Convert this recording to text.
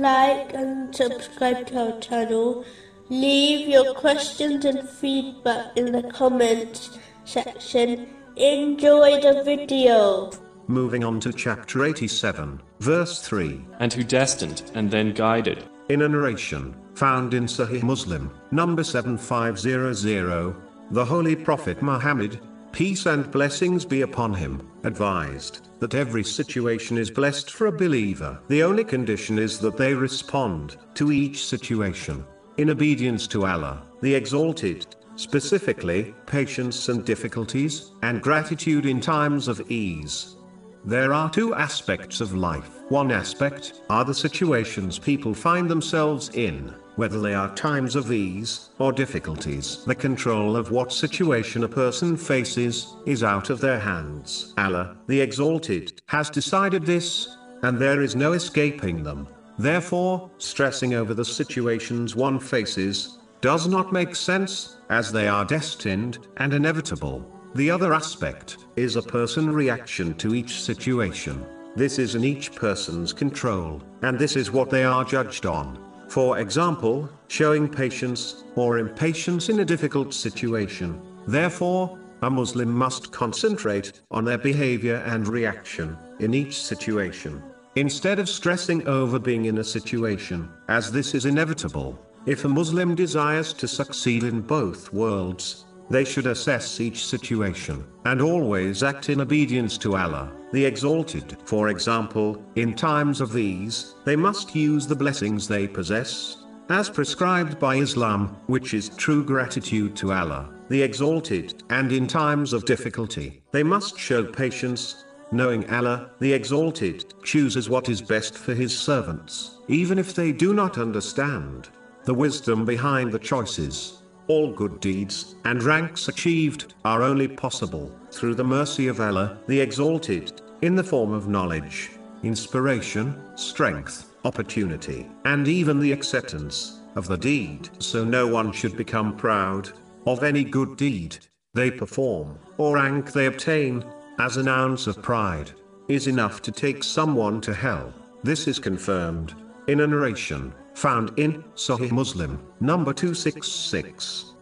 like and subscribe to our channel. Leave your questions and feedback in the comments section. Enjoy the video. Moving on to chapter 87, verse 3. and who destined and then guided. In a narration, found in Sahih Muslim, number 7500, the Holy Prophet Muhammad, peace and blessings be upon him, advised that every situation is blessed for a believer. The only condition is that they respond to each situation in obedience to Allah, the Exalted, specifically, patience and difficulties, and gratitude in times of ease. There are two aspects of life. One aspect are the situations people find themselves in, whether they are times of ease or difficulties. The control of what situation a person faces is out of their hands. Allah, the Exalted, has decided this, and there is no escaping them. Therefore, stressing over the situations one faces does not make sense, as they are destined and inevitable. The other aspect is a person reaction to each situation. This is in each person's control, and this is what they are judged on. For example, showing patience or impatience in a difficult situation. Therefore, a Muslim must concentrate on their behavior and reaction in each situation. Instead of stressing over being in a situation, as this is inevitable, if a Muslim desires to succeed in both worlds, they should assess each situation, and always act in obedience to Allah, the Exalted. For example, in times of these, they must use the blessings they possess, as prescribed by Islam, which is true gratitude to Allah, the Exalted, and in times of difficulty, they must show patience, knowing Allah, the Exalted, chooses what is best for His servants, even if they do not understand the wisdom behind the choices. All good deeds and ranks achieved are only possible through the mercy of Allah, the Exalted, in the form of knowledge, inspiration, strength, opportunity, and even the acceptance of the deed. So no one should become proud of any good deed they perform or rank they obtain, as an ounce of pride is enough to take someone to hell. This is confirmed in a narration found in Sahih Muslim, number 266.